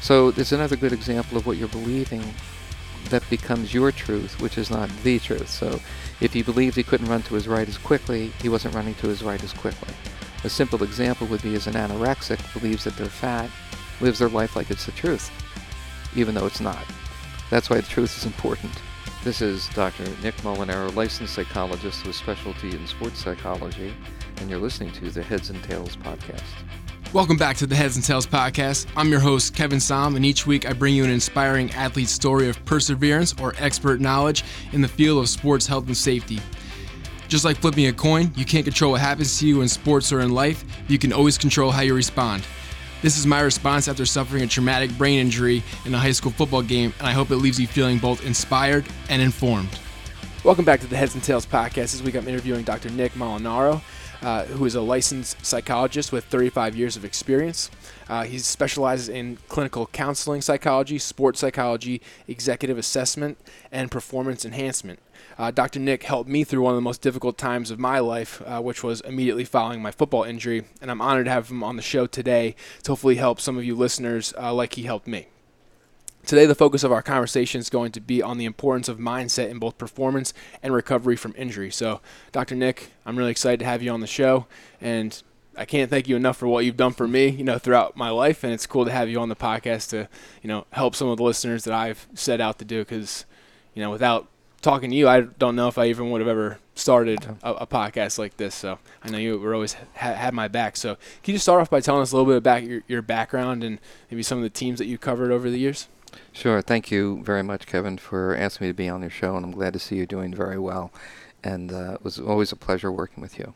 So there's another good example of what you're believing that becomes your truth, which is not the truth. So if he believed he couldn't run to his right as quickly, he wasn't running to his right as quickly. A simple example would be as an anorexic believes that they're fat, lives their life like it's the truth, even though it's not. That's why the truth is important. This is Dr. Nick Molinaro, licensed psychologist with specialty in sports psychology, and you're listening to the Heads and Tails podcast. Welcome back to the Heads and Tails podcast. I'm your host, Kevin Som, and each week I bring you an inspiring athlete story of perseverance or expert knowledge in the field of sports health and safety. Just like flipping a coin, you can't control what happens to you in sports or in life, you can always control how you respond. This is my response after suffering a traumatic brain injury in a high school football game, and I hope it leaves you feeling both inspired and informed. Welcome back to the Heads and Tails podcast. This week I'm interviewing Dr. Nick Molinaro uh, who is a licensed psychologist with 35 years of experience. Uh, he specializes in clinical counseling psychology, sports psychology, executive assessment, and performance enhancement. Uh, Dr. Nick helped me through one of the most difficult times of my life, uh, which was immediately following my football injury, and I'm honored to have him on the show today to hopefully help some of you listeners uh, like he helped me. Today, the focus of our conversation is going to be on the importance of mindset in both performance and recovery from injury. So, Dr. Nick, I'm really excited to have you on the show, and I can't thank you enough for what you've done for me, you know, throughout my life. And it's cool to have you on the podcast to, you know, help some of the listeners that I've set out to do. Because, you know, without talking to you, I don't know if I even would have ever started a, a podcast like this. So I know you were always ha- had my back. So can you just start off by telling us a little bit about your, your background and maybe some of the teams that you covered over the years? Sure. Thank you very much, Kevin, for asking me to be on your show, and I'm glad to see you doing very well. And uh, it was always a pleasure working with you.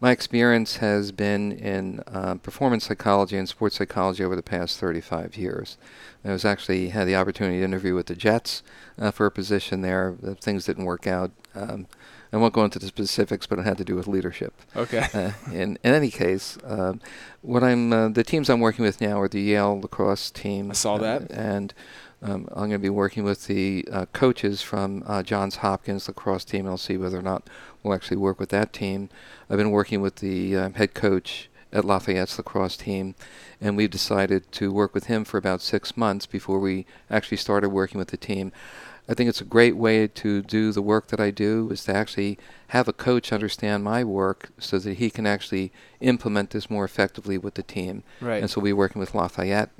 My experience has been in uh, performance psychology and sports psychology over the past 35 years. I was actually had the opportunity to interview with the Jets uh, for a position there. The things didn't work out. Um, I won't go into the specifics, but it had to do with leadership. Okay. Uh, in, in any case, uh, what I'm uh, the teams I'm working with now are the Yale lacrosse team. I saw that. and um, I'm going to be working with the uh, coaches from uh, Johns Hopkins lacrosse team, and I'll see whether or not we'll actually work with that team. I've been working with the um, head coach at Lafayette's lacrosse team, and we've decided to work with him for about six months before we actually started working with the team. I think it's a great way to do the work that I do is to actually have a coach understand my work so that he can actually implement this more effectively with the team. Right. And so we're working with Lafayette,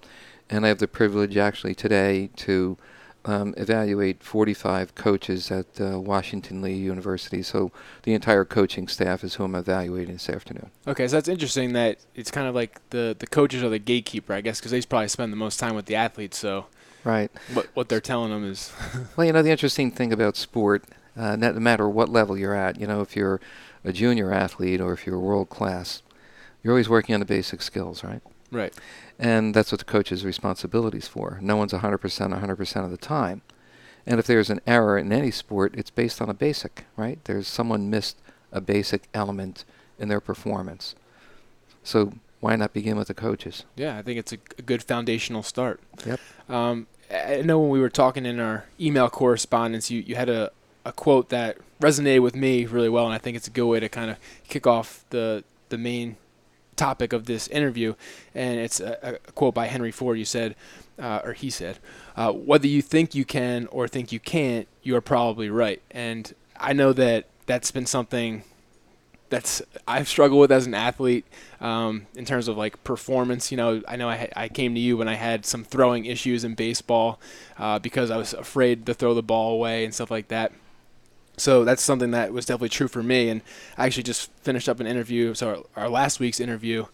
and I have the privilege actually today to um, evaluate 45 coaches at uh, Washington Lee University. So the entire coaching staff is who I'm evaluating this afternoon. Okay, so that's interesting that it's kind of like the the coaches are the gatekeeper, I guess, because they probably spend the most time with the athletes. So Right. what what they're telling them is Well, you know, the interesting thing about sport, uh, no matter what level you're at, you know, if you're a junior athlete or if you're world class, you're always working on the basic skills, right? right. And that's what the coach's responsibility is for. No one's 100% 100% of the time. And if there's an error in any sport, it's based on a basic, right? There's someone missed a basic element in their performance. So why not begin with the coaches? Yeah, I think it's a, a good foundational start. Yep. Um, I know when we were talking in our email correspondence, you, you had a, a quote that resonated with me really well, and I think it's a good way to kind of kick off the the main topic of this interview. And it's a, a quote by Henry Ford. You said, uh, or he said, uh, "Whether you think you can or think you can't, you are probably right." And I know that that's been something that's I've struggled with as an athlete um, in terms of like performance. You know, I know I, I came to you when I had some throwing issues in baseball uh, because I was afraid to throw the ball away and stuff like that. So that's something that was definitely true for me. And I actually just finished up an interview. So our, our last week's interview,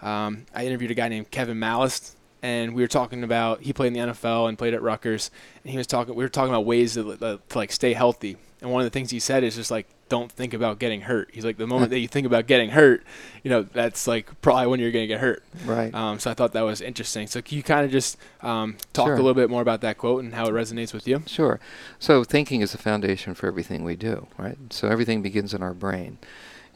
um, I interviewed a guy named Kevin Malast, and we were talking about he played in the NFL and played at Rutgers, and he was talking. We were talking about ways to, to like stay healthy. And one of the things he said is just like don't think about getting hurt. He's like the moment that you think about getting hurt, you know that's like probably when you're going to get hurt. Right. Um, so I thought that was interesting. So can you kind of just um, talk Sure. a little bit more about that quote and how it resonates with you? Sure. So thinking is the foundation for everything we do, right? So everything begins in our brain.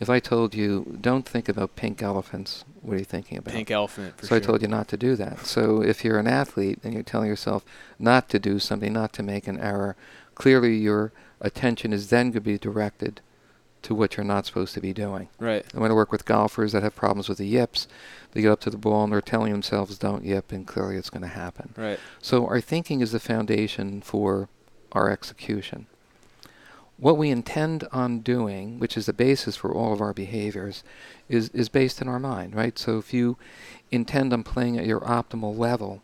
If I told you, don't think about pink elephants, what are you thinking about? Pink elephant. For so sure. I told you not to do that. So if you're an athlete and you're telling yourself not to do something, not to make an error, clearly your attention is then going to be directed to what you're not supposed to be doing. Right. And when I work with golfers that have problems with the yips, they get up to the ball and they're telling themselves, don't yip, and clearly it's going to happen. Right. So our thinking is the foundation for our execution. What we intend on doing, which is the basis for all of our behaviors, is, is based in our mind, right? So if you intend on playing at your optimal level,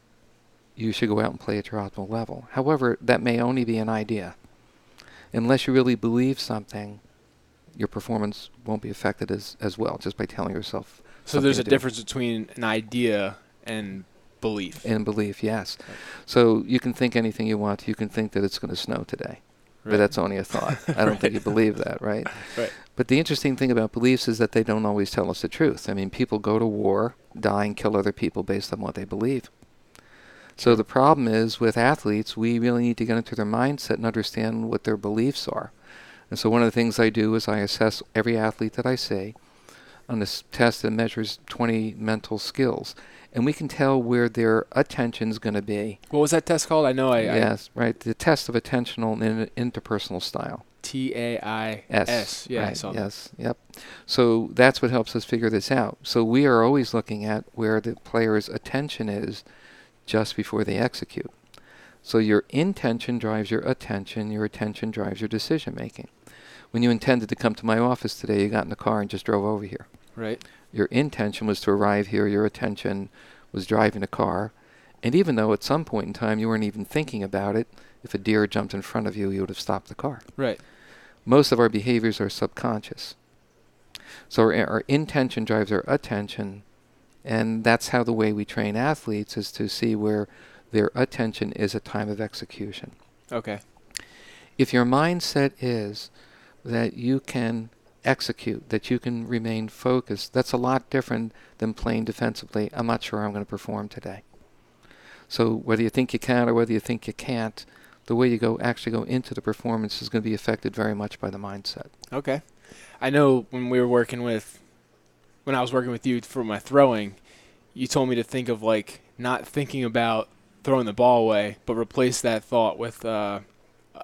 you should go out and play at your optimal level. However, that may only be an idea. Unless you really believe something, your performance won't be affected as, as well just by telling yourself. So there's a do. difference between an idea and belief. And belief, yes. Right. So you can think anything you want. You can think that it's going to snow today, but that's only a thought. I don't think Right. you believe that, right? Right. But the interesting thing about beliefs is that they don't always tell us the truth. I mean, people go to war, die, and kill other people based on what they believe. So the problem is with athletes, we really need to get into their mindset and understand what their beliefs are. And so one of the things I do is I assess every athlete that I see on this test that measures 20 mental skills. And we can tell where their attention's going to be. What was that test called? I know I, yes, right. The test of attentional and interpersonal style. T A I S. S. Yeah, I right, yes, yep. So that's what helps us figure this out. So we are always looking at where the player's attention is just before they execute. So your intention drives your attention, your attention drives your decision making. When you intended to come to my office today, you got in the car and just drove over here. Right. Your intention was to arrive here, your attention was driving a car. And even though at some point in time you weren't even thinking about it, if a deer jumped in front of you, you would have stopped the car Right. most of our behaviors are subconscious. So our, our intention drives our attention, and that's how the way we train athletes is to see where their attention is at time of execution. Okay. If your mindset is that you can execute, that you can remain focused, that's a lot different than playing defensively. I'm not sure I'm going to perform today. So whether you think you can or whether you think you can't, the way you go actually go into the performance is going to be affected very much by the mindset. Okay. I know when we were working with, when I was working with you for my throwing, you told me to think of like not thinking about throwing the ball away, but replace that thought with uh,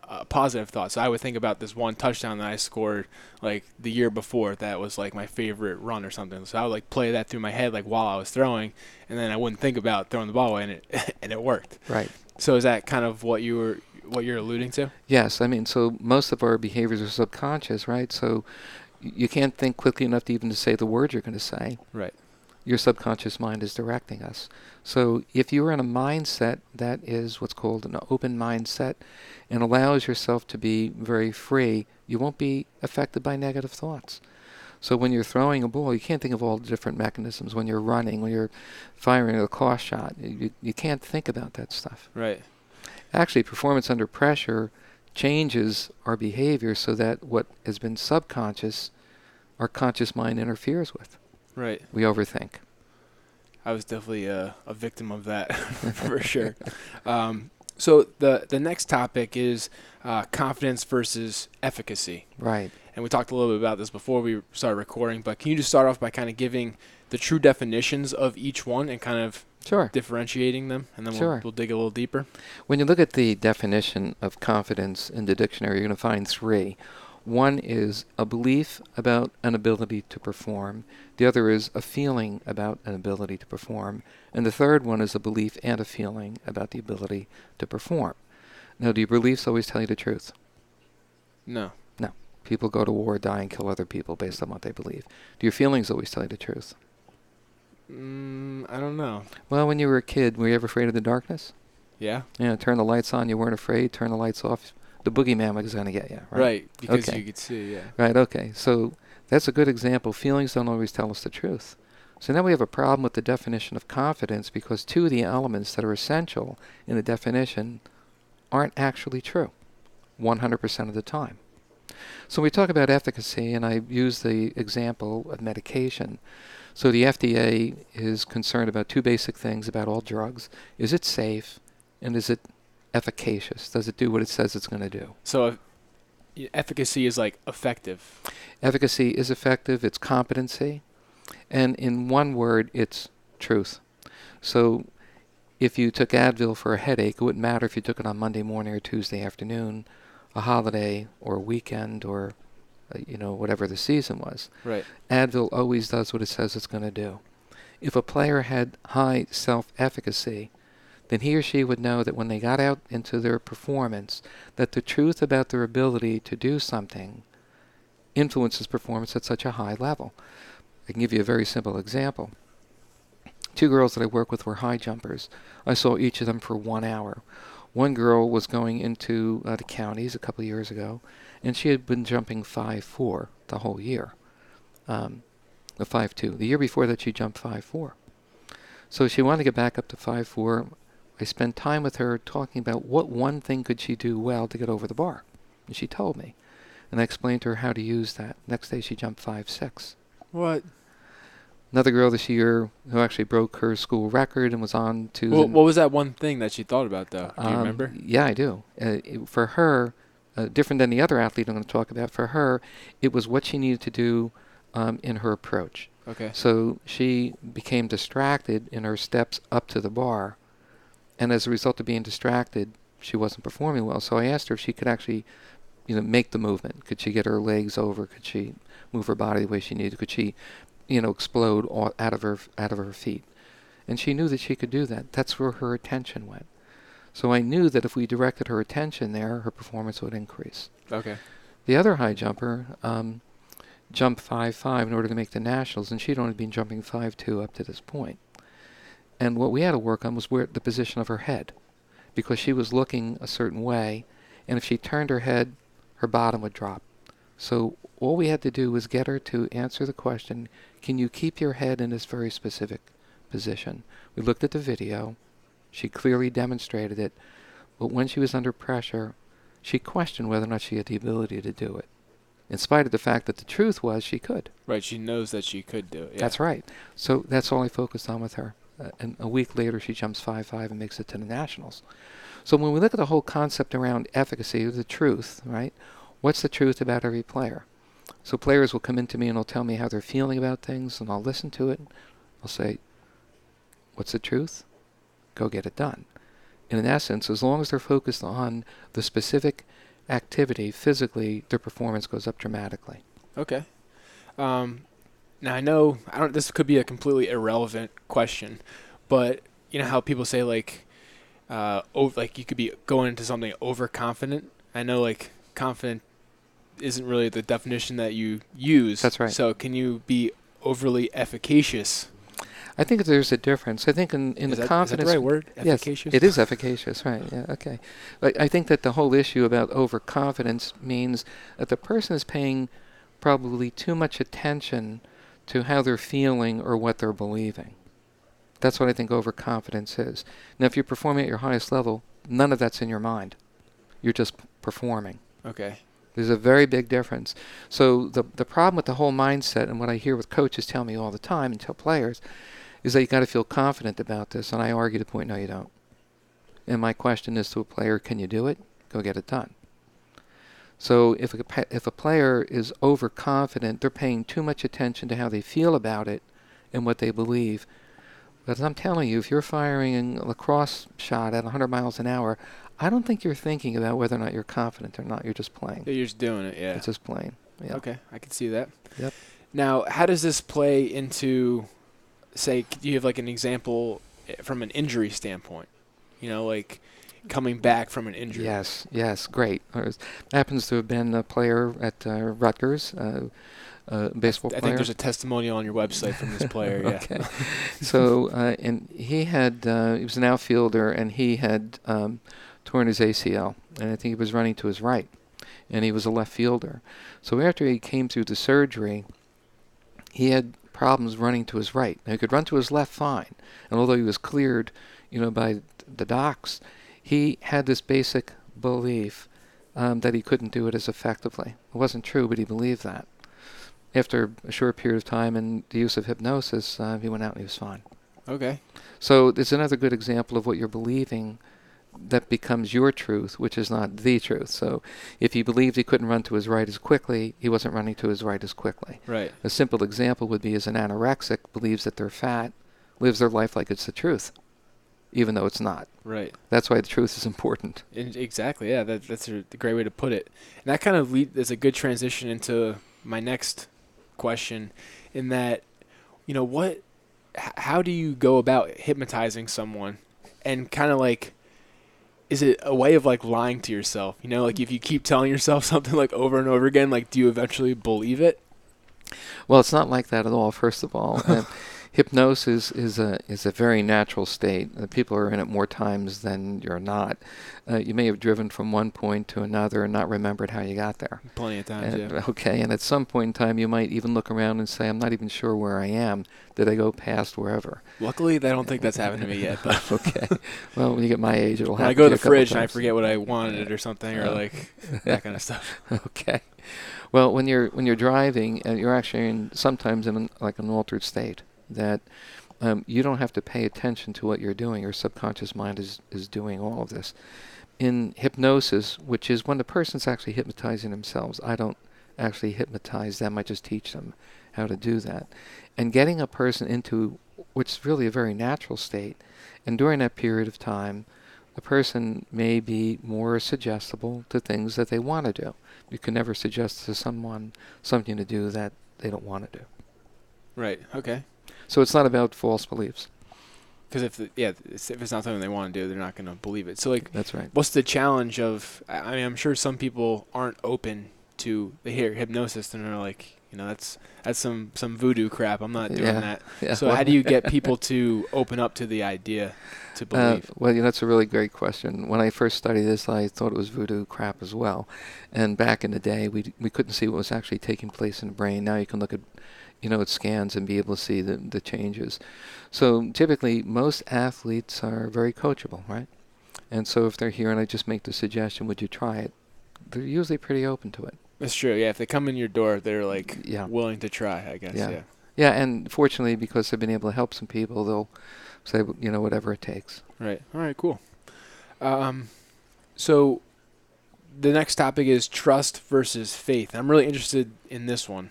a positive thought. So I would think about this one touchdown that I scored like the year before that was like my favorite run or something. So I would like play that through my head like while I was throwing, and then I wouldn't think about throwing the ball away, and it and it worked. Right. So is that kind of what you were what you're alluding to? Yes, I mean, so most of our behaviors are subconscious, right? So you can't think quickly enough to even to say the word you're going to say. Right. Your subconscious mind is directing us. So if you're in a mindset that is what's called an open mindset and allows yourself to be very free, you won't be affected by negative thoughts. So when you're throwing a ball, you can't think of all the different mechanisms. When you're running, when you're firing a cross shot, you, you can't think about that stuff. Right. Actually, performance under pressure changes our behavior so that what has been subconscious, our conscious mind interferes with. Right. We overthink. I was definitely a, a victim of that for sure. Um, so the the next topic is uh, confidence versus efficacy, Right. and we talked a little bit about this before we started recording. But can you just start off by kind of giving the true definitions of each one and kind of Sure. differentiating them, and then Sure. we'll, we'll dig a little deeper. When you look at the definition of confidence in the dictionary, you're going to find three. One is a belief about an ability to perform. The other is a feeling about an ability to perform. And the third one is a belief and a feeling about the ability to perform. Now, do your beliefs always tell you the truth? No. No. People go to war, die, and kill other people based on what they believe. Do your feelings always tell you the truth? Mm, I don't know. Well, when you were a kid, were you ever afraid of the darkness? Yeah. Yeah, turn the lights on, you weren't afraid. Turn the lights off, the boogeyman was going to get you. Right? Right. because Okay. you could see. Yeah. Right. Okay. So that's a good example. Feelings don't always tell us the truth. So now we have a problem with the definition of confidence because two of the elements that are essential in the definition aren't actually true 100% of the time. So we talk about efficacy, and I use the example of medication. So the FDA is concerned about two basic things about all drugs. Is it safe and is it efficacious? Does it do what it says it's going to do? So if, efficacy is like effective. Efficacy is effective, it's competency, and in one word, it's truth. So if you took Advil for a headache, it wouldn't matter if you took it on Monday morning or Tuesday afternoon, a holiday or a weekend or uh, you know, whatever the season was. Right. Advil always does what it says it's going to do. If a player had high self-efficacy, then he or she would know that when they got out into their performance, that the truth about their ability to do something influences performance at such a high level. I can give you a very simple example. Two girls that I work with were high jumpers. I saw each of them for one hour. One girl was going into uh, the counties a couple of years ago, and she had been jumping 5-4 the whole year. Um, the 5-2. The year before that, she jumped 5-4. So she wanted to get back up to 5-4. I spent time with her talking about what one thing could she do well to get over the bar. And she told me. And I explained to her how to use that. Next day, she jumped 5-6. What? Another girl this year who actually broke her school record and was on to. Well, the, what was that one thing that she thought about, though? Do you um, remember? Yeah, I do. Uh, it- for her, uh, different than the other athlete I'm going to talk about, for her, it was what she needed to do um, in her approach. Okay. So she became distracted in her steps up to the bar, and as a result of being distracted, she wasn't performing well. So I asked her if she could actually, you know, make the movement. Could she get her legs over? Could she move her body the way she needed? Could she, you know, explode out of her out of her feet? And she knew that she could do that. That's where her attention went. So I knew that if we directed her attention there, her performance would increase. Okay. The other high jumper um, jumped 5-5 in order to make the nationals, and she'd only been jumping 5-2 up to this point. And what we had to work on was where the position of her head, because she was looking a certain way, and if she turned her head, her bottom would drop. So all we had to do was get her to answer the question, can you keep your head in this very specific position? We looked at the video. She clearly demonstrated it. But when she was under pressure, she questioned whether or not she had the ability to do it, in spite of the fact that the truth was she could. Right. She knows that she could do it. Yeah. That's right. So that's all I focused on with her. And a week later, she jumps 5-5 and makes it to the nationals. So when we look at the whole concept around efficacy, the truth, right? What's the truth about every player? So players will come into me and they'll tell me how they're feeling about things, and I'll listen to it. I'll say, "What's the truth? Go get it done." And in essence, as long as they're focused on the specific activity physically, their performance goes up dramatically. Okay. Um, now I know I don't. This could be a completely irrelevant question, but you know how people say like, uh, over, like you could be going into something overconfident. I know like confident isn't really the definition that you use. That's right. So can you be overly efficacious? I think there's a difference. I think in, in is the that, confidence is that the right word? Yes, it is efficacious, right? Yeah, okay. But I think that the whole issue about overconfidence means that the person is paying probably too much attention to how they're feeling or what they're believing. That's what I think overconfidence is. Now, if you're performing at your highest level, none of that's in your mind. You're just performing. Okay. There's a very big difference. So the the problem with the whole mindset, and what I hear with coaches tell me all the time and tell players, is that you've got to feel confident about this. And I argue the point, no, you don't. And my question is to a player, can you do it? Go get it done. So if a, if a player is overconfident, they're paying too much attention to how they feel about it and what they believe. But as I'm telling you, if you're firing a lacrosse shot at 100 miles an hour, I don't think you're thinking about whether or not you're confident or not. You're just playing. You're just doing it. Yeah. It's just playing. Yeah. Okay, I can see that. Yep. Now, how does this play into, say, do you have like an example eh, from an injury standpoint? You know, like coming back from an injury. Yes, yes, great. There's- happens to have been a player at uh, Rutgers, uh, a baseball I player. I think there's a testimonial on your website from this player. Yeah. okay. so, uh, and he had, uh, he was an outfielder, and he had um, torn his ACL, and I think he was running to his right, and he was a left fielder. So after he came through the surgery, he had problems running to his right. Now, he could run to his left fine, and although he was cleared, you know, by the docs, he had this basic belief um, that he couldn't do it as effectively. It wasn't true, but he believed that. After a short period of time and the use of hypnosis, uh, he went out and he was fine. Okay. So it's another good example of what you're believing that becomes your truth, which is not the truth. So if he believed he couldn't run to his right as quickly, he wasn't running to his right as quickly. Right. A simple example would be as an anorexic believes that they're fat, lives their life like it's the truth. Even though it's not. Right. That's why the truth is important. In, exactly. Yeah, that, that's a great way to put it. And that kind of lead, is a good transition into my next question, in that, you know, what, h- how do you go about hypnotizing someone, and kind of like, is it a way of like lying to yourself? You know, like if you keep telling yourself something like over and over again, like do you eventually believe it? Well, it's not like that at all. First of all, hypnosis is a is a very natural state. Uh, people are in it more times than you're not. Uh, you may have driven from one point to another and not remembered how you got there. Plenty of times, And- yeah. Okay, and at some point in time, you might even look around and say, "I'm not even sure where I am. Did I go past wherever?" Luckily, I don't think that's happened to me yet. But okay. Well, when you get my age, it'll happen. I go to the fridge and I forget what I wanted or something, or Uh, like that kind of stuff. okay. Well, when you're when you're driving, uh, you're actually in, sometimes in an, like an altered state that um, you don't have to pay attention to what you're doing. Your subconscious mind is is doing all of this. In hypnosis, which is when the person's actually hypnotizing themselves, I don't actually hypnotize them. I just teach them how to do that, and getting a person into what's really a very natural state, and during that period of time, the person may be more suggestible to things that they want to do. You can never suggest to someone something to do that they don't want to do. Right. Okay. So it's not about false beliefs. Because if the, yeah, it's- if it's not something they want to do, they're not going to believe it. So like, That's right. what's the challenge of? I mean, I'm sure some people aren't open to they hear hypnosis and they're like, you know, that's that's some some voodoo crap. I'm not doing Yeah. that. Yeah, So how do you get people to open up to the idea to Uh, believe? well, yeah, that's a really great question. When I first studied this, I thought it was voodoo crap as well. And back in the day, we we couldn't see what was actually taking place in the brain. Now you can look at, you know, it scans and be able to see the the changes. So typically, most athletes are very coachable, right? And so if they're here and I just make the suggestion, would you try it? They're usually pretty open to it. That's true. Yeah, if they come in your door, they're like Yeah. willing to try. I guess. Yeah. Yeah. Yeah, and fortunately, because they've been able to help some people, they'll say, you know, whatever it takes. Right. All right. Cool. Um, so the next topic is trust versus faith. I'm really interested in this one.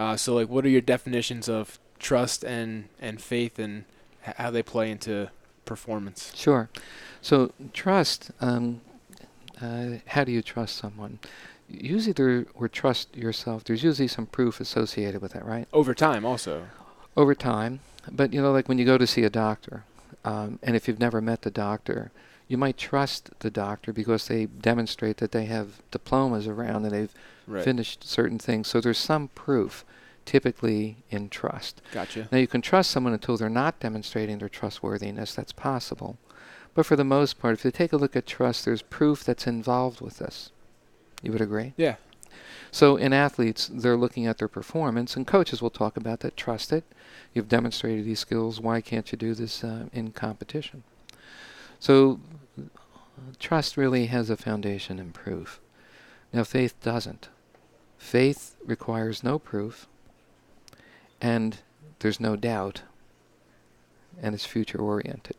Uh, so, like, what are your definitions of trust and and faith, and h- how they play into performance? Sure. So trust. Um, uh, how do you trust someone? Usually, there or trust yourself. There's usually some proof associated with that, right? Over time, also. Over time, but you know, like when you go to see a doctor, um, and if you've never met the doctor, you might trust the doctor because they demonstrate that they have diplomas around and they've Right. finished certain things. So there's some proof, typically in trust. Gotcha. Now, you can trust someone until they're not demonstrating their trustworthiness. That's possible. But for the most part, if you take a look at trust, there's proof that's involved with this. You would agree? Yeah. So in athletes, they're looking at their performance, and coaches will talk about that. Trust it. You've demonstrated these skills. Why can't you do this uh, in competition? So trust really has a foundation in proof. Now, faith doesn't. Faith requires no proof, and there's no doubt, and it's future oriented.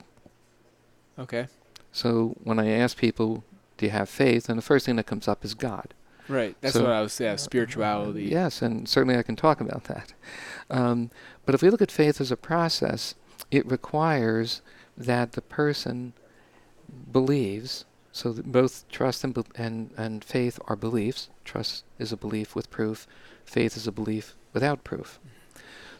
Okay. So when I ask people, do you have faith? And the first thing that comes up is God. Right. That's So- what I was. Yeah. Spirituality. Yes, and certainly I can talk about that. Um, but if we look at faith as a process, it requires that the person believes. So both trust and, and and faith are beliefs. Trust is a belief with proof. Faith is a belief without proof.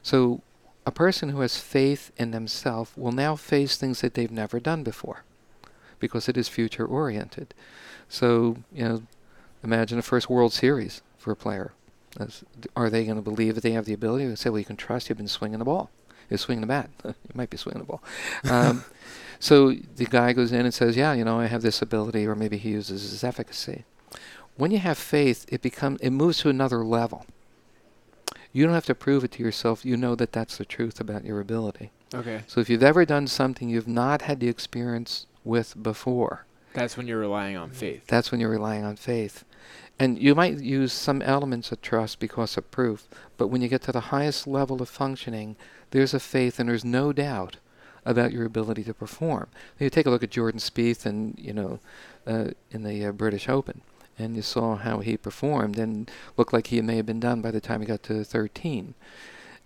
So a person who has faith in themselves will now face things that they've never done before, because it is future oriented. So you know, imagine a first World Series for a player. That's- Are they going to believe that they have the ability to say, "Well, you can trust you've been swinging the ball, you're swinging the bat, you might be swinging the ball." Um, so the guy goes in and says, "Yeah, you know, I have this ability," or maybe he uses his efficacy. When you have faith, it becomes it moves to another level. You don't have to prove it to yourself. You know that that's the truth about your ability. Okay. So if you've ever done something you've not had the experience with before, That's when you're relying on faith. that's when you're relying on faith. And you might use some elements of trust because of proof, but when you get to the highest level of functioning, there's a faith and there's no doubt about your ability to perform. You take a look at Jordan Spieth and you know uh, in the uh, British Open, and you saw how he performed and looked like he may have been done by the time he got to 13.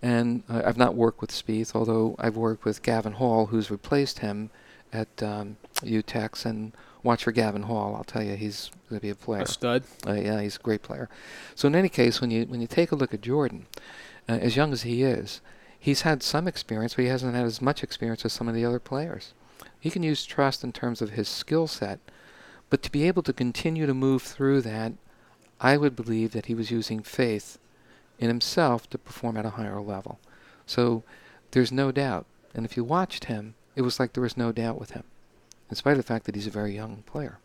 And uh, I've not worked with Spieth, although I've worked with Gavin Hall, who's replaced him at um, UTEX and watch for Gavin Hall. I'll tell you, he's going to be a player. A stud. Uh, yeah, he's a great player. So in any case, when you when you take a look at Jordan, uh, as young as he is, he's had some experience, but he hasn't had as much experience as some of the other players. He can use trust in terms of his skill set, but to be able to continue to move through that, I would believe that he was using faith in himself to perform at a higher level. So there's no doubt. And if you watched him, it was like there was no doubt with him, in spite of the fact that he's a very young player.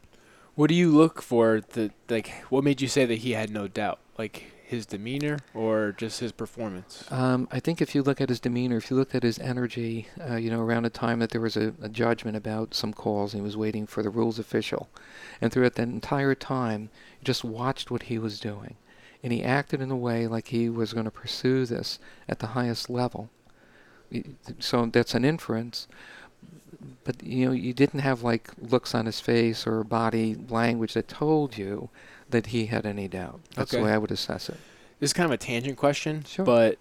What do you look for? The like, what made you say that he had no doubt? Like his demeanor or just his performance? Um, I think if you look at his demeanor, if you look at his energy, uh, you know, around the time that there was a, a judgment about some calls, he was waiting for the rules official, and throughout that entire time, you just watched what he was doing, and he acted in a way like he was going to pursue this at the highest level. So that's an inference, but you know, you didn't have like looks on his face or body language that told you that he had any doubt. That's Okay. the way I would assess it. This is kind of a tangent question, Sure. but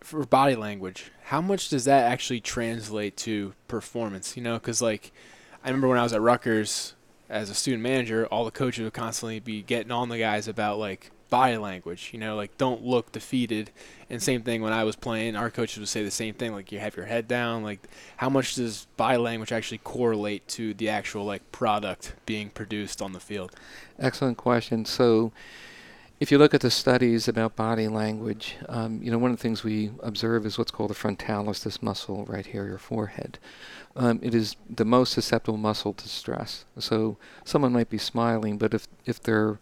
for body language, how much does that actually translate to performance? You know, because like I remember when I was at Rutgers as a student manager, all the coaches would constantly be getting on the guys about like body language. You know, like don't look defeated. And same thing when I was playing, our coaches would say the same thing, like you have your head down. Like how much does body language actually correlate to the actual like product being produced on the field? Excellent question. So, if you look at the studies about body language, um, you know, one of the things we observe is what's called the frontalis, this muscle right here, your forehead. Um, it is the most susceptible muscle to stress. So, someone might be smiling, but if, if their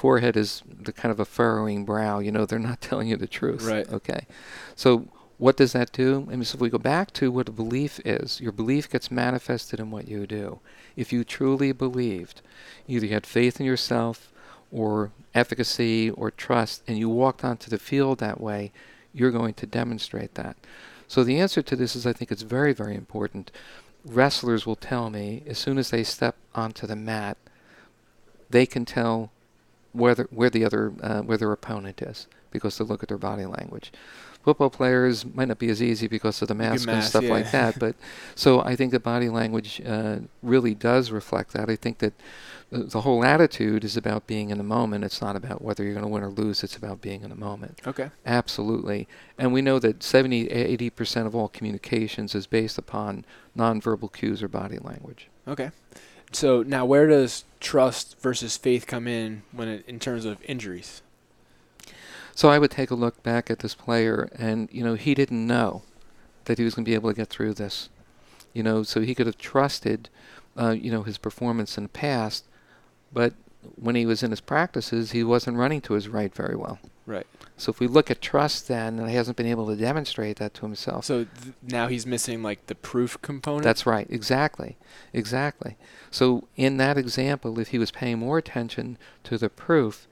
forehead is the kind of a furrowing brow, you know, they're not telling you the truth. Right. Okay. So, what does that do? I mean, so if we go back to what a belief is, your belief gets manifested in what you do. If you truly believed, either you had faith in yourself or efficacy or trust, and you walked onto the field that way, you're going to demonstrate that. So the answer to this is I think it's very, very important. Wrestlers will tell me as soon as they step onto the mat, they can tell whether where the other uh, where their opponent is because they look at their body language. Football players might not be as easy because of the mask and mask, stuff yeah. like that, but so I think the body language uh, really does reflect that. I think that the, the whole attitude is about being in the moment. It's not about whether you're going to win or lose. It's about being in the moment. Okay. Absolutely. And we know that 70, 80% of all communications is based upon nonverbal cues or body language. Okay. So now, where does trust versus faith come in when it, in terms of injuries? So I would take a look back at this player, and you know he didn't know that he was going to be able to get through this. You know, so he could have trusted, uh, you know, his performance in the past, but when he was in his practices, he wasn't running to his right very well. Right. So if we look at trust, then and he hasn't been able to demonstrate that to himself. So th- now he's missing like the proof component. That's right. Exactly. Exactly. So in that example, if he was paying more attention to the proof,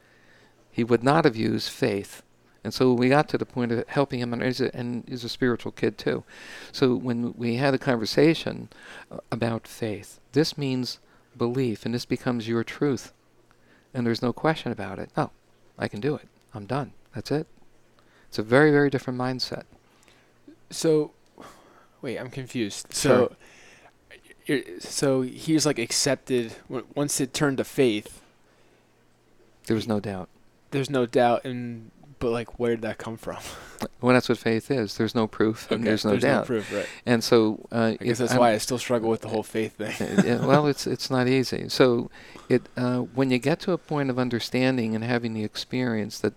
he would not have used faith. And so we got to the point of helping him, and he's a, and he's a spiritual kid too. So when we had a conversation uh, about faith, this means belief, and this becomes your truth. And there's no question about it. Oh, I can do it. I'm done. That's it. It's a very, very different mindset. So, wait, I'm confused. Sure. So, you're- so he's like accepted once it turned to faith. There was no doubt. There's no doubt, and but like, where did that come from? Well, that's what faith is. There's no proof, and there's no doubt. proof, right? And so, uh, I guess that's I'm- why I still struggle with the whole faith thing. yeah, well, it's it's not easy. So, it uh, when you get to a point of understanding and having the experience that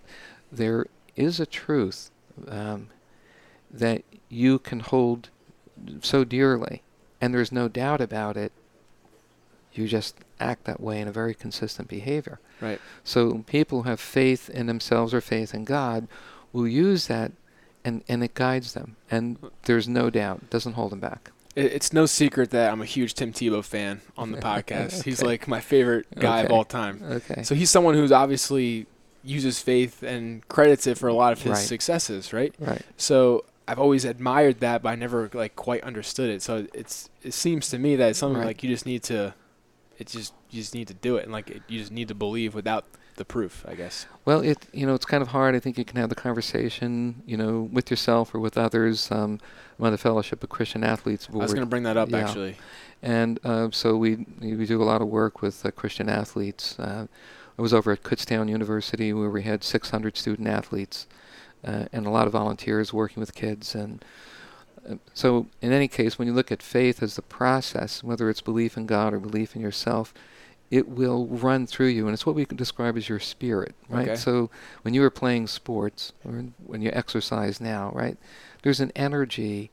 there is a truth um, that you can hold so dearly, and there's no doubt about it, you just act that way in a very consistent behavior. Right. So people who have faith in themselves or faith in God will use that, and and it guides them, and there's no doubt, doesn't hold them back. It's no secret that I'm a huge Tim Tebow fan on the podcast. He's like my favorite guy of all time. Okay. So he's someone who's obviously uses faith and credits it for a lot of his Right. successes, right? right. So I've always admired that, but I never like quite understood it. So it's it seems to me that it's something Right. like you just need to, it just you just need to do it, and like it, you just need to believe without the proof, I guess. Well, it you know it's kind of hard. I think you can have the conversation, you know, with yourself or with others. Um, I'm on the Fellowship of Christian Athletes Board. I was going to bring that up Yeah. actually. and uh, so we we do a lot of work with uh, Christian athletes. Uh, I was over at Kutztown University where we had 600 student athletes uh, and a lot of volunteers working with kids. And Uh, so, in any case, when you look at faith as the process, whether it's belief in God or belief in yourself, it will run through you, and it's what we can describe as your spirit, right? Okay. So, when you were playing sports or when you exercise now, right, there's an energy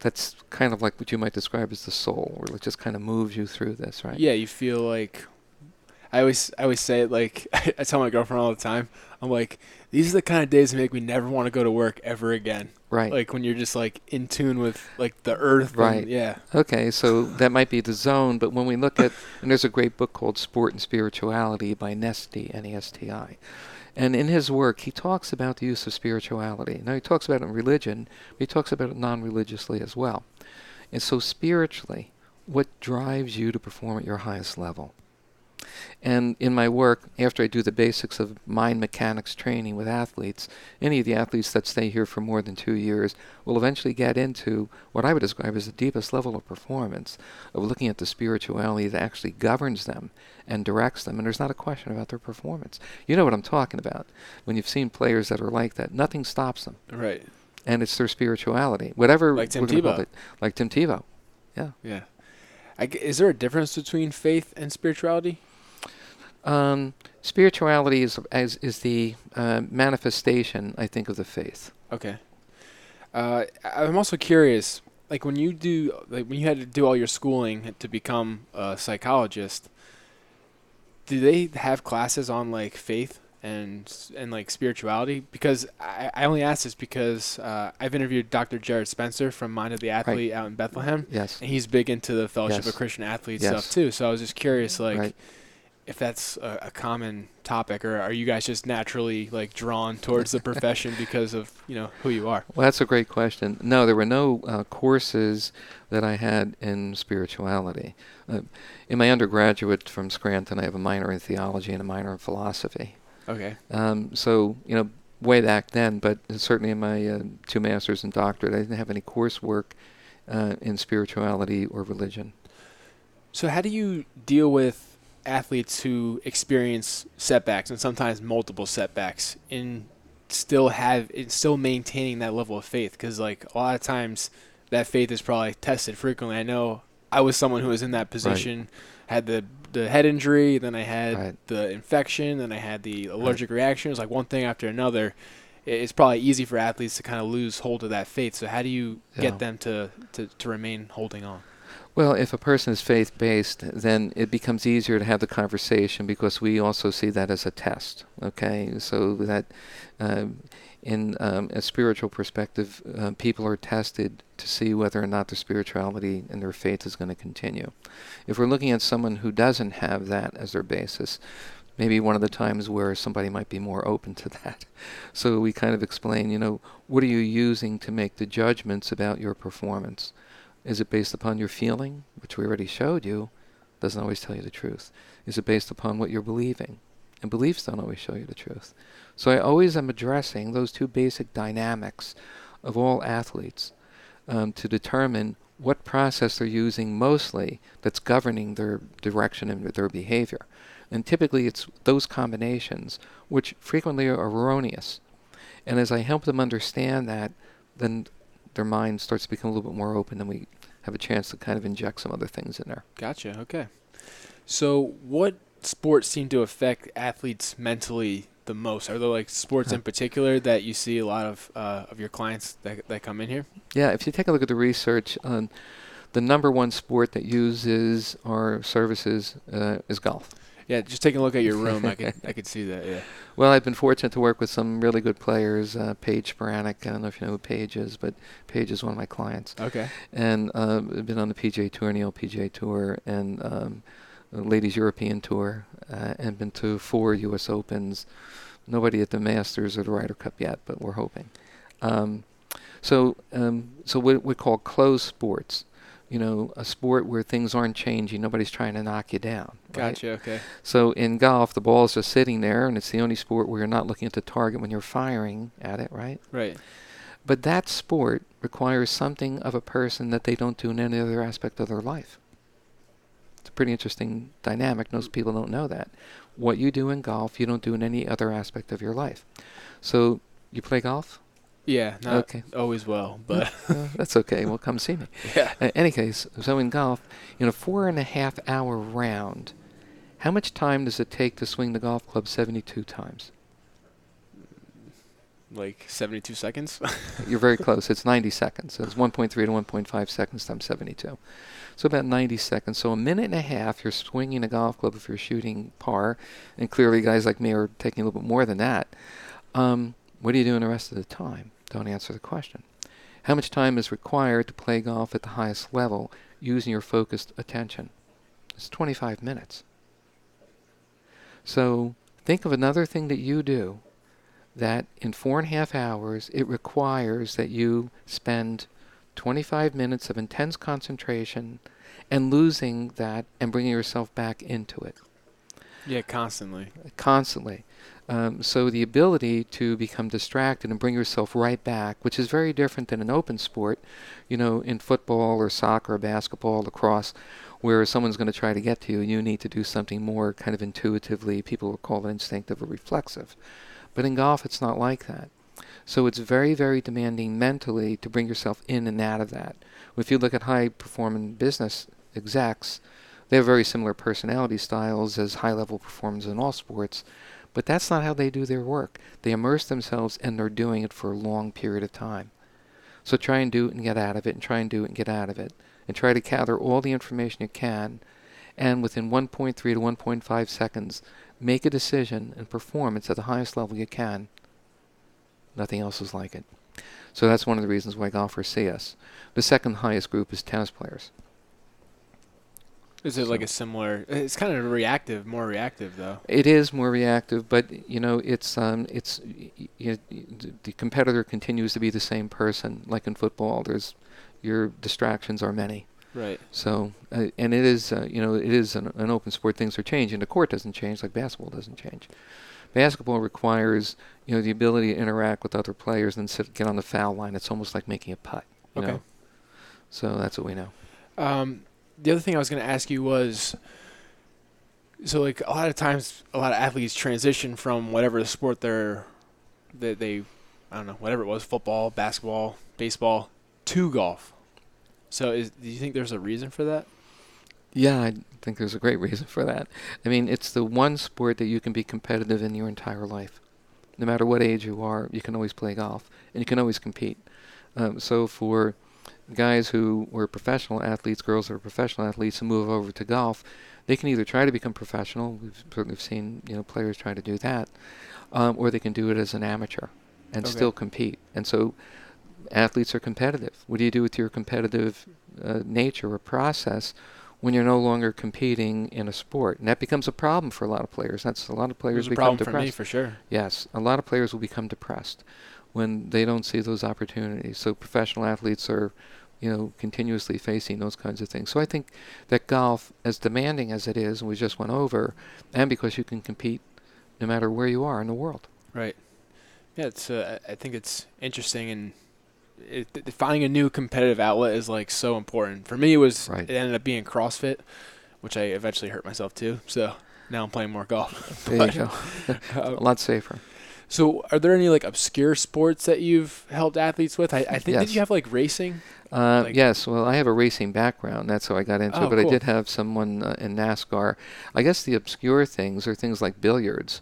that's kind of like what you might describe as the soul, or it just kind of moves you through this, right? Yeah, you feel like I always I always say it like I tell my girlfriend all the time. I'm like, these are the kind of days that make me never want to go to work ever again. Right. Like when you're just like in tune with like the earth. and- Right. yeah. Okay, so that might be the zone, but when we look at, and there's a great book called Sport and Spirituality by Nesti, N-E-S-T-I. And in his work, he talks about the use of spirituality. Now, he talks about it in religion, but he talks about it non-religiously as well. And so spiritually, what drives you to perform at your highest level? And in my work, after I do the basics of mind mechanics training with athletes, any of the athletes that stay here for more than two years will eventually get into what I would describe as the deepest level of performance, of looking at the spirituality that actually governs them and directs them. And there's not a question about their performance. You know what I'm talking about. When you've seen players that are like that, nothing stops them. Right. And it's their spirituality. Whatever Like Tim we're gonna call Tebow. it. Like Tim Tebow. Yeah. I g is there a difference between faith and spirituality? Um, spirituality is, is, is the uh, manifestation, I think, of the faith. Okay. Uh, I'm also curious, like when you do, like when you had to do all your schooling to become a psychologist, do they have classes on like faith and and like spirituality? Because I, I only ask this because uh, I've interviewed Dr. Jarrod Spencer from Mind of the Athlete out in Bethlehem, Yes. and he's big into the Fellowship Yes. of Christian Athletes Yes. stuff too. So I was just curious, like. Right. If that's a, a common topic, or are you guys just naturally like drawn towards the profession because of you know who you are? Well, that's a great question. No, there were no uh, courses that I had in spirituality. Uh, in my undergraduate from Scranton, I have a minor in theology and a minor in philosophy. Okay. Um, so, you know, way back then, but certainly in my uh, two masters and doctorate, I didn't have any coursework uh, in spirituality or religion. So how do you deal with athletes who experience setbacks and sometimes multiple setbacks and still have in still maintaining that level of faith because like a lot of times that faith is probably tested frequently. I know I was someone who was in that position, had the the head injury, then I had Right. the infection, then I had the allergic reaction. It was like one thing after another. It's probably easy for athletes to kind of lose hold of that faith. So how do you Yeah. get them to, to, to remain holding on? Well, if a person is faith based, then it becomes easier to have the conversation because we also see that as a test. Okay, so that um, in um, a spiritual perspective, uh, people are tested to see whether or not their spirituality and their faith is going to continue. If we're looking at someone who doesn't have that as their basis, maybe one of the times where somebody might be more open to that. So we kind of explain, you know, what are you using to make the judgments about your performance? Is it based upon your feeling, which we already showed you, doesn't always tell you the truth? Is it based upon what you're believing? And beliefs don't always show you the truth. So I always am addressing those two basic dynamics of all athletes um, to determine what process they're using mostly that's governing their direction and their behavior. And typically it's those combinations, which frequently are erroneous. And as I help them understand that, then their mind starts to become a little bit more open and we have a chance to kind of inject some other things in there. Gotcha. Okay. So, what sports seem to affect athletes mentally the most? Are there like sports in particular that you see a lot of uh, of your clients that that come in here? Yeah, if you take a look at the research, um, the number one sport that uses our services uh, is golf. Yeah, just taking a look at your room, I could I could see that. Yeah. Well, I've been fortunate to work with some really good players. Uh, Paige Spiranac, I don't know if you know who Paige is, but Paige is one of my clients. Okay. And uh, I've been on the PGA Tour and the LPGA Tour and um, the Ladies European Tour uh, and been to four U.S. Opens. Nobody at the Masters or the Ryder Cup yet, but we're hoping. Um, so, um, so what we call closed sports. You know, a sport where things aren't changing. Nobody's trying to knock you down. right? Gotcha. Okay. So in golf, the ball is just sitting there, and it's the only sport where you're not looking at the target when you're firing at it, right? Right. But that sport requires something of a person that they don't do in any other aspect of their life. It's a pretty interesting dynamic. Most people don't know that. What you do in golf, you don't do in any other aspect of your life. So you play golf? Yeah. Not Okay. always well, but that's okay. Well, come see me. yeah. Uh, any case, so in golf, in a four and a half hour round, how much time does it take to swing the golf club 72 times? Like 72 seconds. You're very close. It's 90 seconds. It's 1.3 to 1.5 seconds times 72. So about 90 seconds. So a minute and a half, you're swinging a golf club if you're shooting par. And clearly, guys like me are taking a little bit more than that. Um, what are you doing the rest of the time? Don't answer the question. How much time is required to play golf at the highest level using your focused attention? It's 25 minutes. So think of another thing that you do that in four and a half hours it requires that you spend 25 minutes of intense concentration and losing that and bringing yourself back into it yeah. Constantly. constantly. Um, so the ability to become distracted and bring yourself right back, which is very different than an open sport, you know, in football or soccer or basketball, lacrosse, where someone's going to try to get to you, you need to do something more kind of intuitively. People will call it instinctive or reflexive. But in golf, it's not like that. So it's very, very demanding mentally to bring yourself in and out of that. If you look at high performing business execs, they have very similar personality styles as high level performers in all sports, but that's not how they do their work. They immerse themselves and they're doing it for a long period of time. So try and do it and get out of it, and try and do it and get out of it, and try to gather all the information you can, and within 1.3 to 1.5 seconds, make a decision and perform it at the highest level you can. Nothing else is like it. So that's one of the reasons why golfers see us. The second highest group is tennis players. Is it like a similar? It's kind of reactive, more reactive though. It is more reactive, but you know, it's um, it's y- y- y- y- the competitor continues to be the same person. Like in football, there's your distractions are many. Right. So, uh, and it is, uh, you know, it is an, an open sport. Things are changing. The court doesn't change like basketball doesn't change. Basketball requires, you know, the ability to interact with other players and sit, get on the foul line. It's almost like making a putt. You Okay. Know? So that's what we know. Um, the other thing I was going to ask you was, so like a lot of times, a lot of athletes transition from whatever the sport they're, that they, I don't know, whatever it was, football, basketball, baseball, to golf. So is do you think there's a reason for that? Yeah, I think there's a great reason for that. I mean, it's the one sport that you can be competitive in your entire life. No matter what age you are, you can always play golf and you can always compete. Um, so for guys who were professional athletes, girls who are professional athletes, and move over to golf, they can either try to become professional. We've certainly seen you know players try to do that, um, or they can do it as an amateur and Okay. still compete. And so athletes are competitive. What do you do with your competitive uh, nature or process when you're no longer competing in a sport? And that becomes a problem for a lot of players. That's a lot of players There's a become problem depressed. for me for sure. Yes, a lot of players will become depressed when they don't see those opportunities. So professional athletes are, you know, continuously facing those kinds of things. So I think that golf, as demanding as it is, and we just went over, and because you can compete no matter where you are in the world. Right. Yeah, it's. Uh, I think it's interesting and. It, th- finding a new competitive outlet is like so important. For me, it was Right. it ended up being CrossFit, which I eventually hurt myself too. So now I'm playing more golf. There you go. uh, a lot safer. So, are there any like obscure sports that you've helped athletes with? I, I think did you have like racing? Uh, Like- yes, well, I have a racing background. That's how I got into Oh, it. But I did have someone uh, in NASCAR. I guess the obscure things are things like billiards.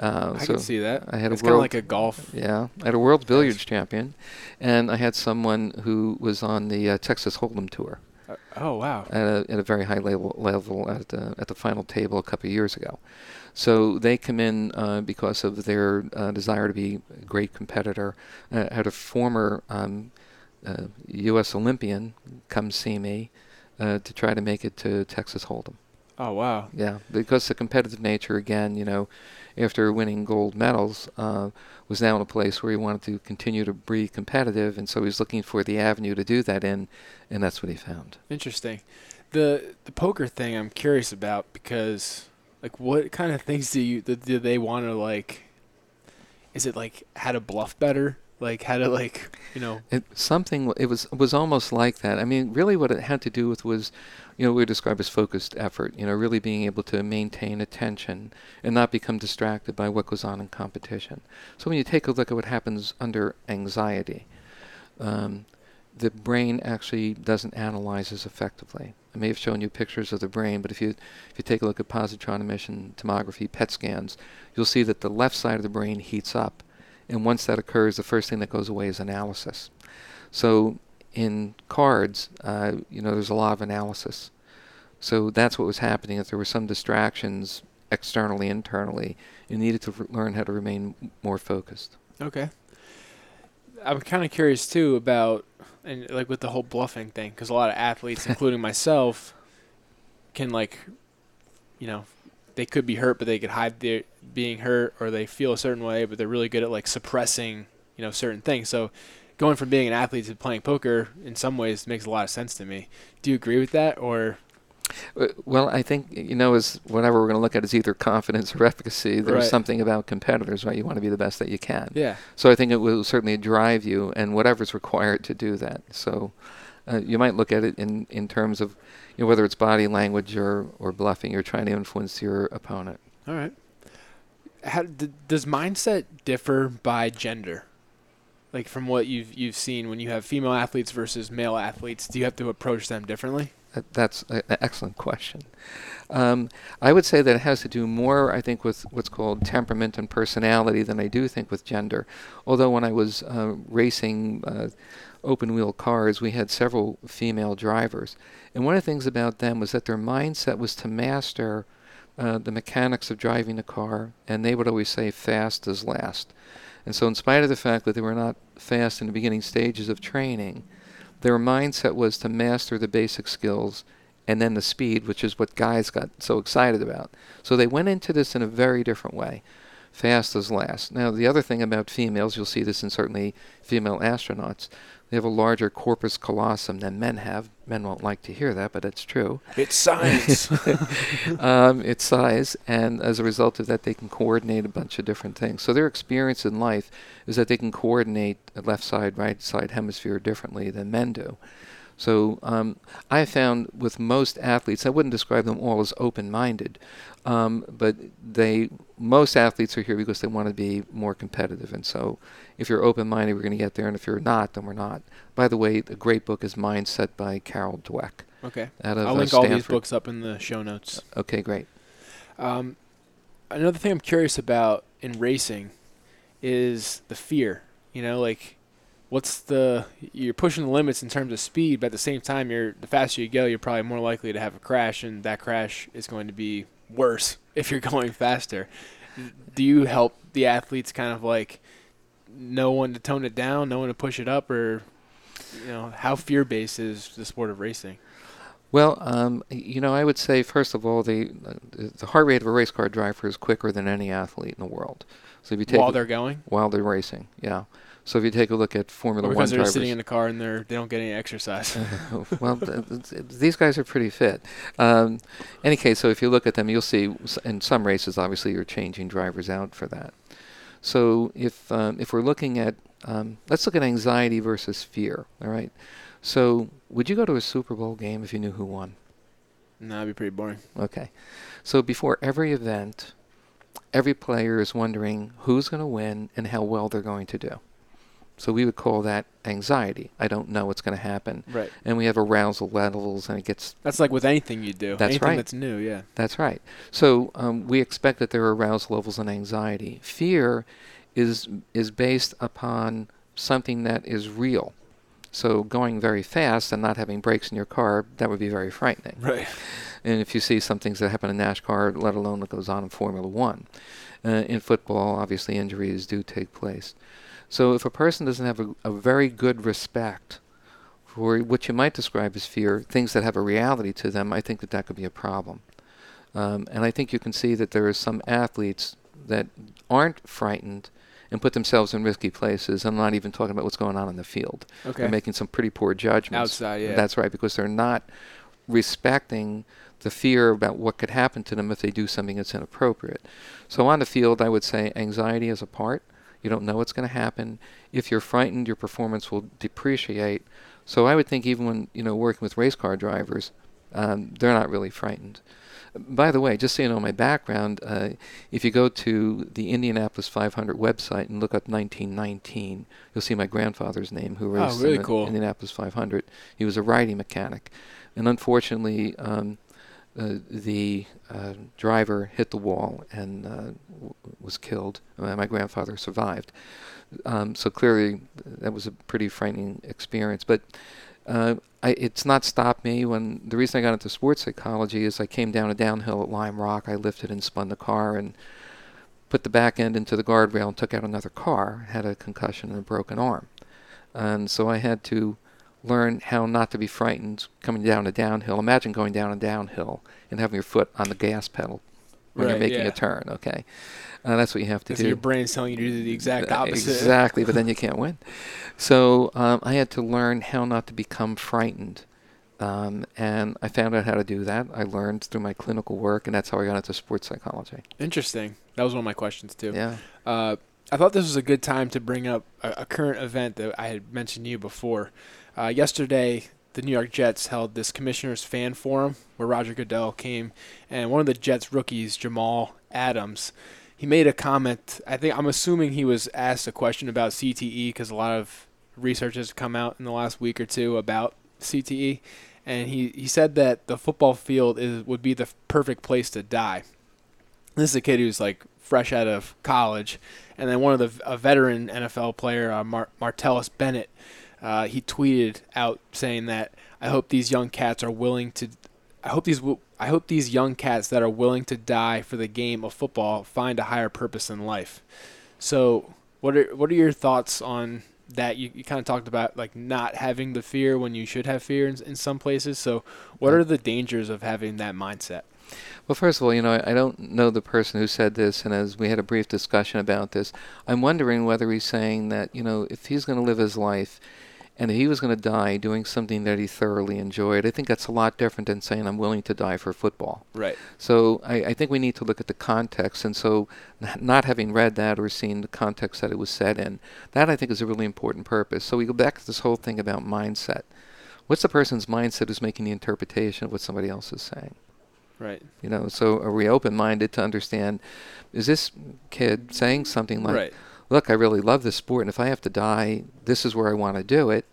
Uh, I so can see that. I had a it's kind of world- like a golf. Yeah, I had a world billiards champion, and I had someone who was on the uh, Texas Hold'em tour Uh, oh wow. at a, at a very high level level at the at the final table a couple of years ago. So they come in uh, because of their uh, desire to be a great competitor. Uh, I had a former um, uh, U.S. Olympian come see me uh, to try to make it to Texas Hold'em. Oh wow. Yeah, because the competitive nature again, you know, after winning gold medals, uh, was now in a place where he wanted to continue to be competitive, and so he was looking for the avenue to do that in, and that's what he found. Interesting. The the poker thing I'm curious about because like what kind of things do you do they want to like? Is it like how to bluff better? Like how to like you know? It, something it was was almost like that. I mean, really, what it had to do with was you know, we describe as focused effort, you know, really being able to maintain attention and not become distracted by what goes on in competition. So when you take a look at what happens under anxiety, um, the brain actually doesn't analyze as effectively. I may have shown you pictures of the brain, but if you if you take a look at positron emission tomography PET scans, you'll see that the left side of the brain heats up, and once that occurs, the first thing that goes away is analysis. So in cards, uh, you know, there's a lot of analysis. So that's what was happening. If there were some distractions externally, internally, you needed to learn how to remain more focused. Okay. I'm kind of curious too about, and like with the whole bluffing thing, because a lot of athletes, including myself, can like, you know, they could be hurt, but they could hide their being hurt, or they feel a certain way, but they're really good at like suppressing, you know, certain things. So going from being an athlete to playing poker in some ways makes a lot of sense to me. Do you agree with that or well, I think you know, is whatever we're going to look at is either confidence or efficacy. There's right. something about competitors, right? You want to be the best that you can. Yeah. So I think it will certainly drive you, and whatever's required to do that. So uh, you might look at it in in terms of you know, whether it's body language or or bluffing. You're trying to influence your opponent. All right. How, d- does mindset differ by gender? like from what you've you've seen when you have female athletes versus male athletes, do you have to approach them differently? That's an excellent question. Um, I would say that it has to do more, I think, with what's called temperament and personality than I do think with gender. Although when I was uh, racing uh, open wheel cars, we had several female drivers. And one of the things about them was that their mindset was to master uh, the mechanics of driving a car, and they would always say fast is last. And so, in spite of the fact that they were not fast in the beginning stages of training, their mindset was to master the basic skills and then the speed, which is what guys got so excited about. So they went into this in a very different way. Fast as last. Now, the other thing about females, you'll see this in certainly female astronauts, they have a larger corpus callosum than men have. Men won't like to hear that, but it's true. It's science. um, it's size, and as a result of that, they can coordinate a bunch of different things. So their experience in life is that they can coordinate left side, right side hemisphere differently than men do. So um, I found with most athletes, I wouldn't describe them all as open-minded, um, but they most athletes are here because they want to be more competitive. And so, if you're open-minded, we're going to get there, and if you're not, then we're not. By the way, the great book is Mindset by Carol Dweck. Okay. Of, I'll link uh, all these books up in the show notes. Okay, great. Um, another thing I'm curious about in racing is the fear. You know, like what's the you're pushing the limits in terms of speed, but at the same time, you're the faster you go, you're probably more likely to have a crash, and that crash is going to be worse if you're going faster. Do you help the athletes kind of like know when to tone it down, know when to push it up, or you know how fear based is the sport of racing? Well, um, you know, I would say first of all, the the heart rate of a race car driver is quicker than any athlete in the world. So if you take while they're going, while they're racing, yeah. So if you take a look at Formula One drivers, because they're sitting in the car and they're they don't get any exercise. well, th- th- these guys are pretty fit. Um, any case, so if you look at them, you'll see in some races, obviously, you're changing drivers out for that. So if um, if we're looking at um, let's look at anxiety versus fear. All right. So would you go to a Super Bowl game if you knew who won? No, that'd be pretty boring. Okay. So before every event, every player is wondering who's going to win and how well they're going to do. So we would call that anxiety. I don't know what's going to happen. Right. And we have arousal levels, and it gets. That's like with anything you do. That's anything right. That's new. Yeah. That's right. So um, we expect that there are arousal levels and anxiety. Fear is is based upon something that is real. So going very fast and not having brakes in your car, that would be very frightening. Right. And if you see some things that happen in NASCAR, let alone what goes on in Formula One, uh, in football, obviously injuries do take place. So if a person doesn't have a, a very good respect for what you might describe as fear, things that have a reality to them, I think that that could be a problem. Um, and I think you can see that there are some athletes that aren't frightened and put themselves in risky places. I'm not even talking about what's going on in the field. Okay. They're making some pretty poor judgments. Outside, yeah. That's right, because they're not respecting the fear about what could happen to them if they do something that's inappropriate. So on the field, I would say anxiety is a part. You don't know what's going to happen. If you're frightened, your performance will depreciate. So I would think even when you know working with race car drivers, um, they're not really frightened. By the way, just so you know my background, uh, if you go to the Indianapolis 500 website and look up 1919, you'll see my grandfather's name, who raced really in the cool. Indianapolis 500. He was a riding mechanic, and unfortunately, um, uh, the uh, driver hit the wall and uh, w- was killed. Uh, my grandfather survived. Um, so clearly, that was a pretty frightening experience. But I, it's not stopped me. When the reason I got into sports psychology is I came down a downhill at Lime Rock. I lifted and spun the car and put the back end into the guardrail and took out another car. Had a concussion and a broken arm, and so I had to learn how not to be frightened coming down a downhill. Imagine going down a downhill and having your foot on the gas pedal when you're making yeah. a turn. Okay, uh, that's what you have to do. your brain's telling you to do the exact Uh, opposite. Exactly, but then you can't win. So um, I had to learn how not to become frightened. Um, and I found out how to do that. I learned through my clinical work, and that's how I got into sports psychology. Interesting. That was one of my questions too. Yeah. Uh, I thought this was a good time to bring up a, a current event that I had mentioned to you before. Uh, yesterday, the New York Jets held this commissioner's fan forum where Roger Goodell came, and one of the Jets rookies, Jamal Adams, he made a comment. I think I'm assuming he was asked a question about CTE because a lot of research has come out in the last week or two about CTE, and he, he said that the football field is would be the perfect place to die. This is a kid who's like fresh out of college, and then one of the a veteran NFL player, uh, Mar- Martellus Bennett, uh, he tweeted out saying that I hope these young cats are willing to, I hope these I hope these young cats that are willing to die for the game of football find a higher purpose in life. So, what are what are your thoughts on that? You, you kind of talked about like not having the fear when you should have fear in, in some places. So, what are the dangers of having that mindset? Well, first of all, you know, I, I don't know the person who said this, and as we had a brief discussion about this, I'm wondering whether he's saying that, you know, if he's going to live his life and that he was going to die doing something that he thoroughly enjoyed, I think that's a lot different than saying I'm willing to die for football. Right. So I, I think we need to look at the context, and so not having read that or seen the context that it was said in, that I think is a really important purpose. So we go back to this whole thing about mindset. What's the person's mindset who's making the interpretation of what somebody else is saying? Right. You know, so are we open-minded to understand? Is this kid saying something like, right. "Look, I really love this sport, and if I have to die, this is where I want to do it"?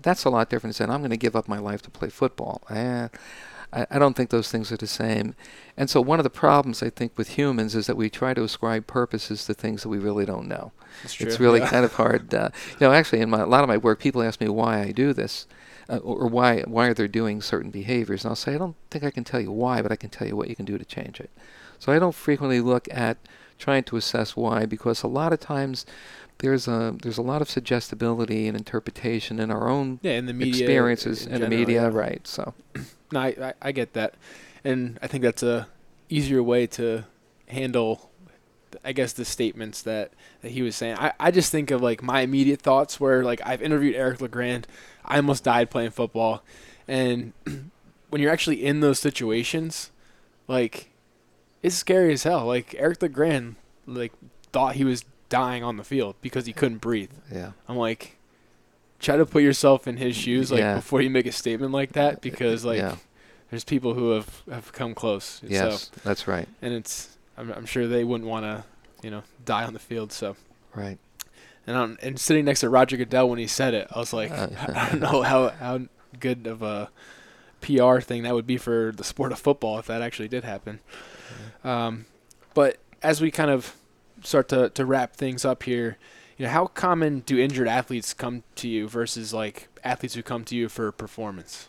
That's a lot different than saying, "I'm going to give up my life to play football." Eh, I, I don't think those things are the same. And so, one of the problems I think with humans is that we try to ascribe purposes to things that we really don't know. True. It's really Yeah. kind of hard. Uh, you know, actually, in my, a lot of my work, people ask me why I do this, uh, or, or why why are they doing certain behaviors, and I'll say I don't think I can tell you why, but I can tell you what you can do to change it. So I don't frequently look at trying to assess why, because a lot of times there's a there's a lot of suggestibility and interpretation in our own Yeah, in the media experiences in in the media, yeah. right? So No, I, I, I get that, and I think that's a easier way to handle, I guess, the statements that, that he was saying. I, I just think of like my immediate thoughts where like I've interviewed Eric LeGrand. I almost died playing football, and when you're actually in those situations, like it's scary as hell. Like Eric the LeGrand, like thought he was dying on the field because he couldn't breathe. yeah, I'm like, try to put yourself in his shoes, like Yeah. before you make a statement like that, because like yeah, there's people who have have come close. yes, So, that's right, and it's I'm, I'm sure they wouldn't want to, you know, die on the field. So, right. and I'm, and sitting next to Roger Goodell when he said it, I was like, Uh, I don't know how how good of a PR thing that would be for the sport of football if that actually did happen. Um, but as we kind of start to, to wrap things up here, you know, how common do injured athletes come to you versus like athletes who come to you for performance?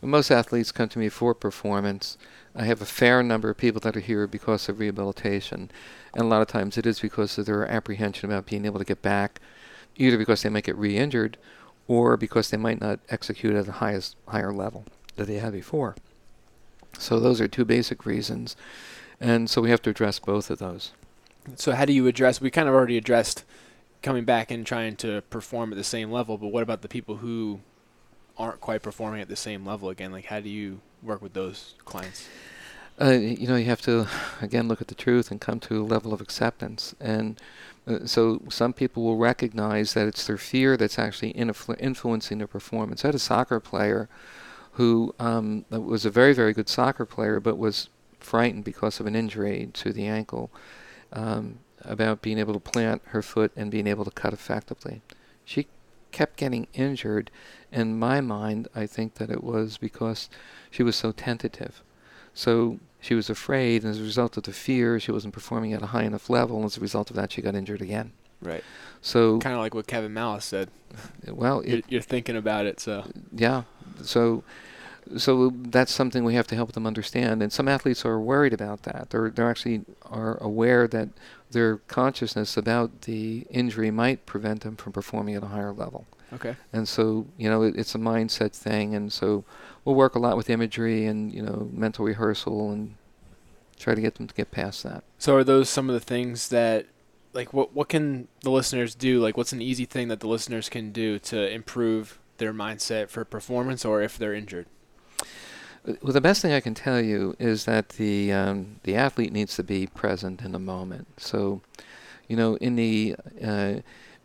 Most athletes come to me for performance. I have a fair number of people that are here because of rehabilitation, and a lot of times it is because of their apprehension about being able to get back, either because they might get re-injured, or because they might not execute at the highest higher level that they had before. So those are two basic reasons, and so we have to address both of those. So how do you address? We kind of already addressed coming back and trying to perform at the same level, but what about the people who aren't quite performing at the same level again? Like, how do you work with those clients? Uh, you know, you have to again look at the truth and come to a level of acceptance. And uh, so, some people will recognize that it's their fear that's actually influ- influencing their performance. I had a soccer player who um, was a very, very good soccer player, but was frightened because of an injury to the ankle um, about being able to plant her foot and being able to cut effectively. She kept getting injured. In my mind, I think that it was because she was so tentative. So she was afraid, and as a result of the fear, she wasn't performing at a high enough level. And as a result of that, she got injured again. Right. So kind of like what Kevin Malast said. Well, it, you're, you're thinking about it, so yeah. So so that's something we have to help them understand. And some athletes are worried about that. They're they're actually are aware that their consciousness about the injury might prevent them from performing at a higher level. Okay. And so you know it, it's a mindset thing, and so we'll work a lot with imagery and you know mental rehearsal and try to get them to get past that. So are those some of the things that like what what can the listeners do? Like what's an easy thing that the listeners can do to improve their mindset for performance or if they're injured? Well, the best thing I can tell you is that the um, the athlete needs to be present in the moment. So, you know, in the uh,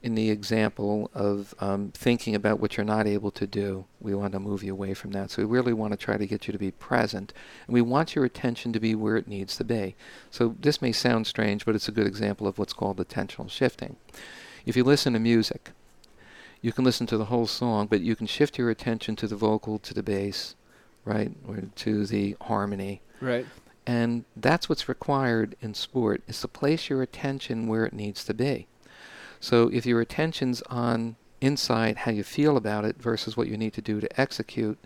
in the example of um, thinking about what you're not able to do, we want to move you away from that. So we really want to try to get you to be present, and we want your attention to be where it needs to be. So this may sound strange, but it's a good example of what's called attentional shifting. If you listen to music, you can listen to the whole song, but you can shift your attention to the vocal, to the bass, right, or to the harmony. Right. And that's what's required in sport is to place your attention where it needs to be. So if your attention's on inside how you feel about it versus what you need to do to execute,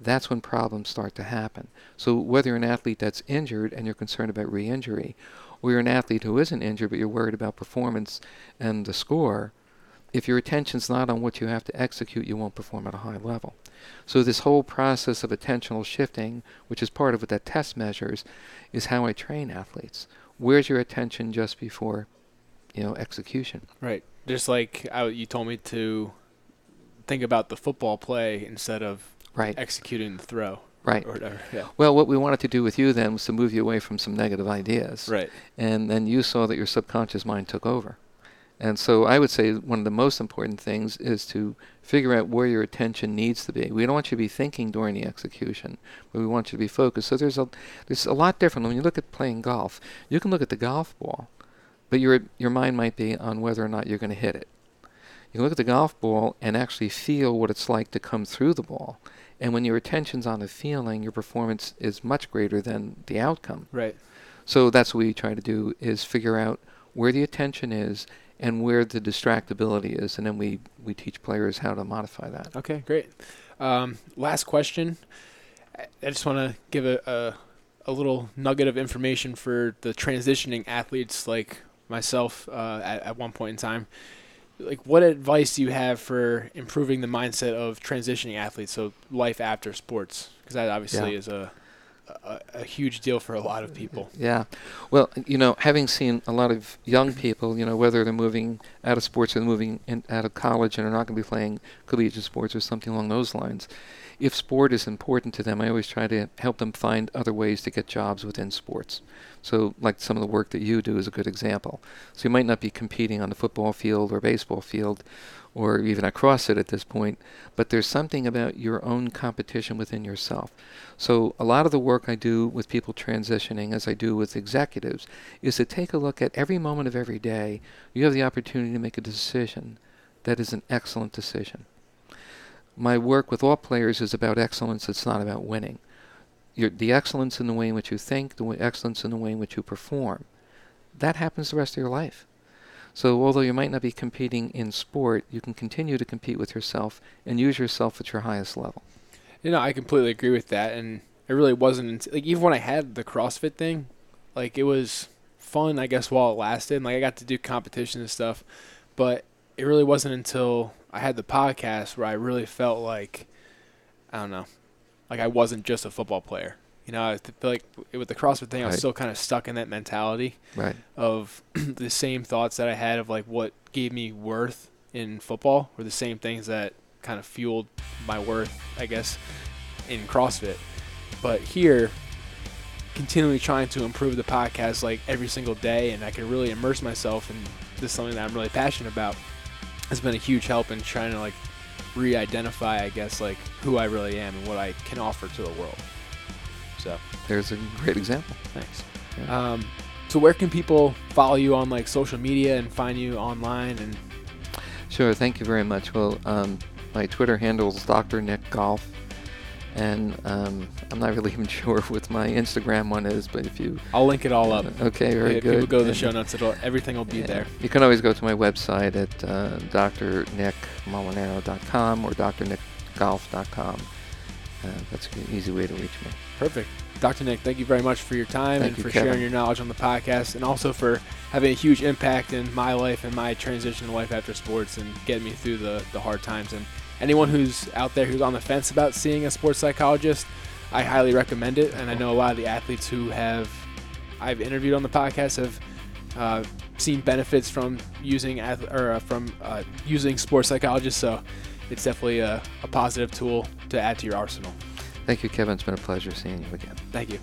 that's when problems start to happen. So whether you're an athlete that's injured and you're concerned about re-injury, or you're an athlete who isn't injured but you're worried about performance and the score, if your attention's not on what you have to execute, you won't perform at a high level. So this whole process of attentional shifting, which is part of what that test measures, is how I train athletes. Where's your attention just before, you know, execution? Right. Just like I, you told me to think about the football play instead of right. executing the throw. Right. Or whatever. Yeah. Well, what we wanted to do with you then was to move you away from some negative ideas. Right. And then you saw that your subconscious mind took over. And so I would say one of the most important things is to figure out where your attention needs to be. We don't want you to be thinking during the execution, but we want you to be focused. So there's a there's a lot different when you look at playing golf. You can look at the golf ball, but your your mind might be on whether or not you're going to hit it. You can look at the golf ball and actually feel what it's like to come through the ball. And when your attention's on the feeling, your performance is much greater than the outcome. Right. So that's what we try to do is figure out where the attention is and where the distractibility is, and then we, we teach players how to modify that. Okay, great. Um, last question. I just want to give a, a, a little nugget of information for the transitioning athletes like myself uh, at, at one point in time. Like, what advice do you have for improving the mindset of transitioning athletes? So, life after sports, because that obviously Yeah. is a, a a huge deal for a lot of people. Yeah. Well, you know, having seen a lot of young people, you know, whether they're moving out of sports or moving in, out of college and are not going to be playing collegiate sports or something along those lines, if sport is important to them, I always try to help them find other ways to get jobs within sports. So, like some of the work that you do is a good example. So, you might not be competing on the football field or baseball field or even across it at this point, but there's something about your own competition within yourself. So, a lot of the work I do with people transitioning, as I do with executives, is to take a look at every moment of every day. You have the opportunity to make a decision that is an excellent decision. My work with all players is about excellence, it's not about winning. Your, the excellence in the way in which you think, the excellence in the way in which you perform. That happens the rest of your life. So, although you might not be competing in sport, you can continue to compete with yourself and use yourself at your highest level. You know, I completely agree with that, and it really wasn't like even when I had the CrossFit thing, like it was fun, I guess, while it lasted. Like I got to do competition and stuff, but it really wasn't until I had the podcast where I really felt like I don't know, like I wasn't just a football player. You know, I feel like with the CrossFit thing, I was still kind of stuck in that mentality Right. of the same thoughts that I had of like what gave me worth in football were the same things that kind of fueled my worth, I guess, in CrossFit. But here, continually trying to improve the podcast like every single day, and I can really immerse myself in this something that I'm really passionate about has been a huge help in trying to like re-identify, I guess, like who I really am and what I can offer to the world. So. There's a great example. Thanks. Yeah. Um, so where can people follow you on like social media and find you online and Sure. Thank you very much. Well, um, my Twitter handle is Dr. Nick Golf, and um, I'm not really even sure what my Instagram one is, but if you I'll link it all up. okay, very if good. people go to the show notes, it'll everything will be yeah, there. You can always go to my website at uh, drnickmolinaro.com or drnickgolf.com. Uh, that's an easy way to reach me. Perfect. Dr. Nick, thank you very much for your time Thank and you, for Kevin. sharing your knowledge on the podcast and also for having a huge impact in my life and my transition to life after sports and getting me through the, the hard times. And anyone who's out there who's on the fence about seeing a sports psychologist, I highly recommend it. And I know a lot of the athletes who have I've interviewed on the podcast have uh, seen benefits from using ath- or uh, from uh, using sports psychologists. So it's definitely a, a positive tool to add to your arsenal. Thank you, Kevin. It's been a pleasure seeing you again. Thank you.